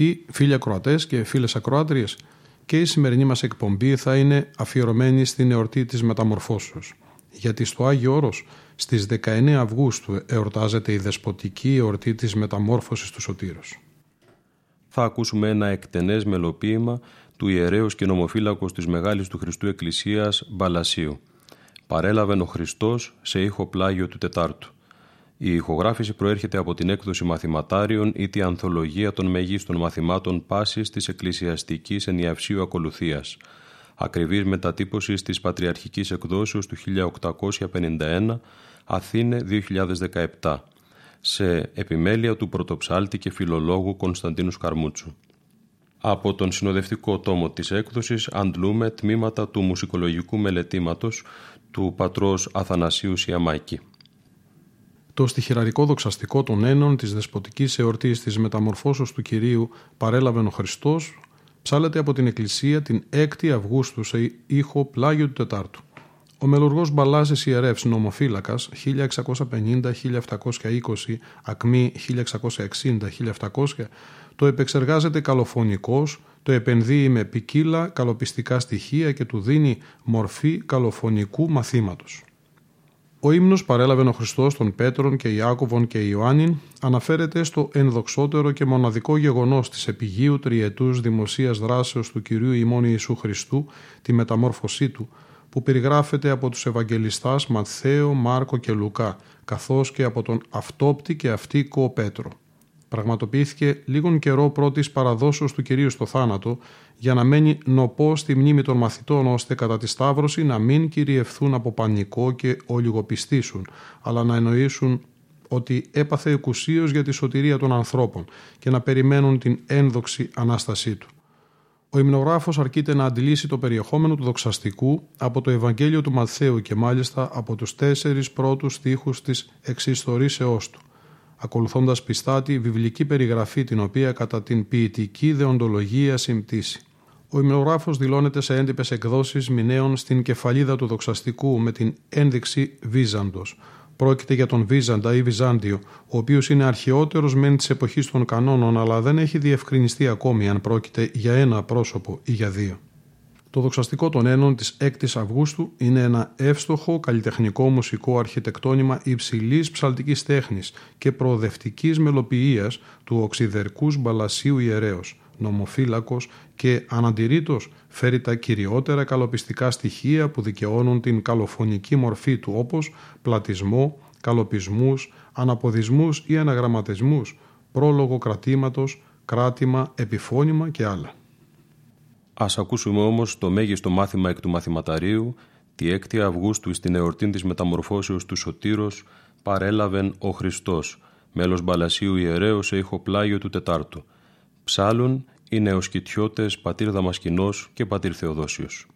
Αγαπητοί φίλοι ακροατές και φίλες ακροάτριες, και η σημερινή μας εκπομπή θα είναι αφιερωμένη στην εορτή της Μεταμορφώσεως. Γιατί στο Άγιο Όρος στις 19 Αυγούστου εορτάζεται η δεσποτική εορτή της Μεταμόρφωσης του Σωτήρος. Θα ακούσουμε ένα εκτενές μελοποίημα του ιερέως και νομοφύλακος της Μεγάλης του Χριστού Εκκλησίας Μπαλασίου. Παρέλαβε ο Χριστός σε ήχο πλάγιο του Τετάρτου. Η ηχογράφηση προέρχεται από την έκδοση μαθηματάριων ή τη ανθολογία των μεγίστων μαθημάτων πάσης της εκκλησιαστικής ενιαυσίου ακολουθίας. Ακριβής μετατύπωσης της Πατριαρχικής Εκδόσεως του 1851, Αθήνε 2017, σε επιμέλεια του πρωτοψάλτη και φιλολόγου Κωνσταντίνου Σκαρμούτσου. Από τον συνοδευτικό τόμο της έκδοσης αντλούμε τμήματα του μουσικολογικού μελετήματος του πατρός Αθανασίου Σιαμάκη. Το στοιχειραρικό δοξαστικό των ένων της δεσποτικής εορτής της μεταμορφώσεως του Κυρίου παρέλαβε ο Χριστός ψάλεται από την Εκκλησία την 6η Αυγούστου σε ήχο πλάγιο του Τετάρτου. Ο μελουργός Μπαλάζης Ιερεύς νομοφύλακας 1650-1720, ακμή 1660-1700, το επεξεργάζεται καλοφωνικός, το επενδύει με ποικίλα καλοπιστικά στοιχεία και του δίνει μορφή καλοφωνικού μαθήματος. Ο ύμνος παρέλαβε ο Χριστός των Πέτρων και Ιάκωβων και Ιωάννην αναφέρεται στο ενδοξότερο και μοναδικό γεγονός της επιγείου τριετούς δημοσίας δράσεως του Κυρίου ημών Ιησού Χριστού, τη μεταμόρφωσή του, που περιγράφεται από τους Ευαγγελιστάς Ματθαίο, Μάρκο και Λουκά, καθώς και από τον αυτόπτη και αυτίκο Πέτρο πραγματοποιήθηκε λίγον καιρό πρώτης παραδόσεως του Κυρίου στο θάνατο για να μένει νοπό στη μνήμη των μαθητών ώστε κατά τη Σταύρωση να μην κυριευθούν από πανικό και ολιγοπιστήσουν αλλά να εννοήσουν ότι έπαθε εκουσίως για τη σωτηρία των ανθρώπων και να περιμένουν την ένδοξη Ανάστασή του. Ο υμνογράφος αρκείται να αντιλήσει το περιεχόμενο του δοξαστικού από το Ευαγγέλιο του Μαθαίου και μάλιστα από τους τέσσερις πρώτους στίχους της εξιστορήσεώς του ακολουθώντας πιστά τη βιβλική περιγραφή την οποία κατά την ποιητική δεοντολογία συμπτήσει. Ο ημνογράφος δηλώνεται σε έντυπες εκδόσεις μηνέων στην κεφαλίδα του δοξαστικού με την ένδειξη Βίζαντος. Πρόκειται για τον Βίζαντα ή Βυζάντιο, ο οποίος είναι αρχαιότερος μεν της εποχής των κανόνων, αλλά δεν έχει διευκρινιστεί ακόμη αν πρόκειται για ένα πρόσωπο ή για δύο. Το δοξαστικό των ένων της 6ης Αυγούστου είναι ένα εύστοχο καλλιτεχνικό μουσικό αρχιτεκτόνημα υψηλής ψαλτικής τέχνης και προοδευτικής μελοποιίας του οξυδερκούς μπαλασίου ιερέως, νομοφύλακος και αναντηρήτως φέρει τα κυριότερα καλοπιστικά στοιχεία που δικαιώνουν την καλοφωνική μορφή του όπως πλατισμό, καλοπισμούς, αναποδισμούς ή αναγραμματισμούς, πρόλογο κρατήματος, κράτημα, επιφώνημα και άλλα. Ας ακούσουμε όμως το μέγιστο μάθημα εκ του μαθηματαρίου τη 6η Αυγούστου στην εορτή της μεταμορφώσεως του Σωτήρος παρέλαβεν ο Χριστός, μέλος Μπαλασίου Ιερέως σε ηχοπλάγιο του Τετάρτου. Ψάλουν οι νεοσκητιώτες πατήρ Δαμασκηνός και πατήρ Θεοδόσιος.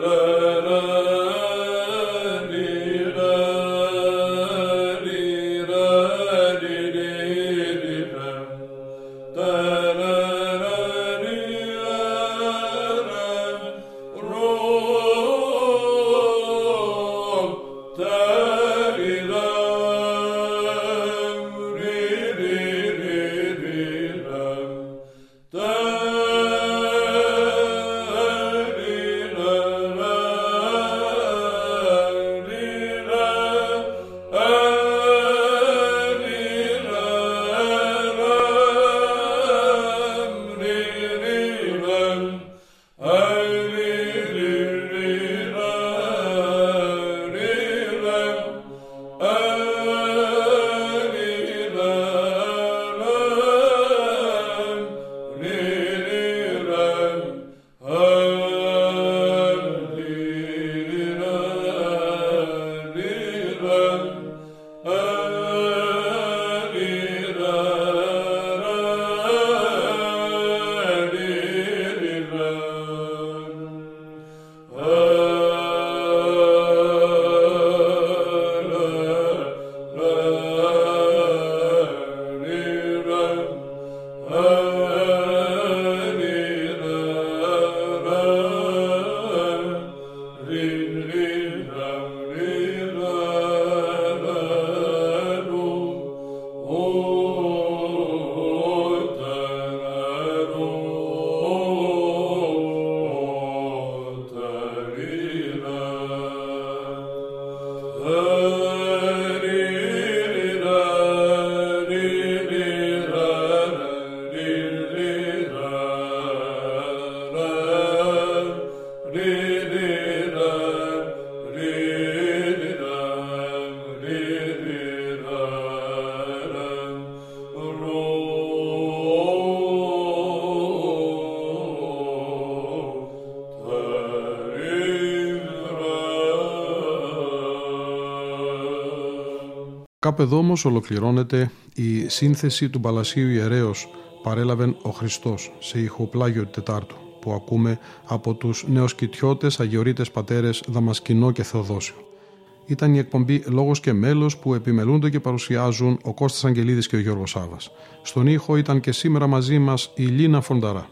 la εδώ όμως ολοκληρώνεται η σύνθεση του Παλασίου Ιερέως παρέλαβεν ο Χριστός σε ηχοπλάγιο Τετάρτου που ακούμε από τους νεοσκητιώτες αγιορείτες πατέρες Δαμασκηνό και Θεοδόσιο. Ήταν η εκπομπή «Λόγος και μέλος» που επιμελούνται και παρουσιάζουν ο Κώστας Αγγελίδης και ο Γιώργος Σάβας. Στον ήχο ήταν και σήμερα μαζί μας η Λίνα Φονταρά.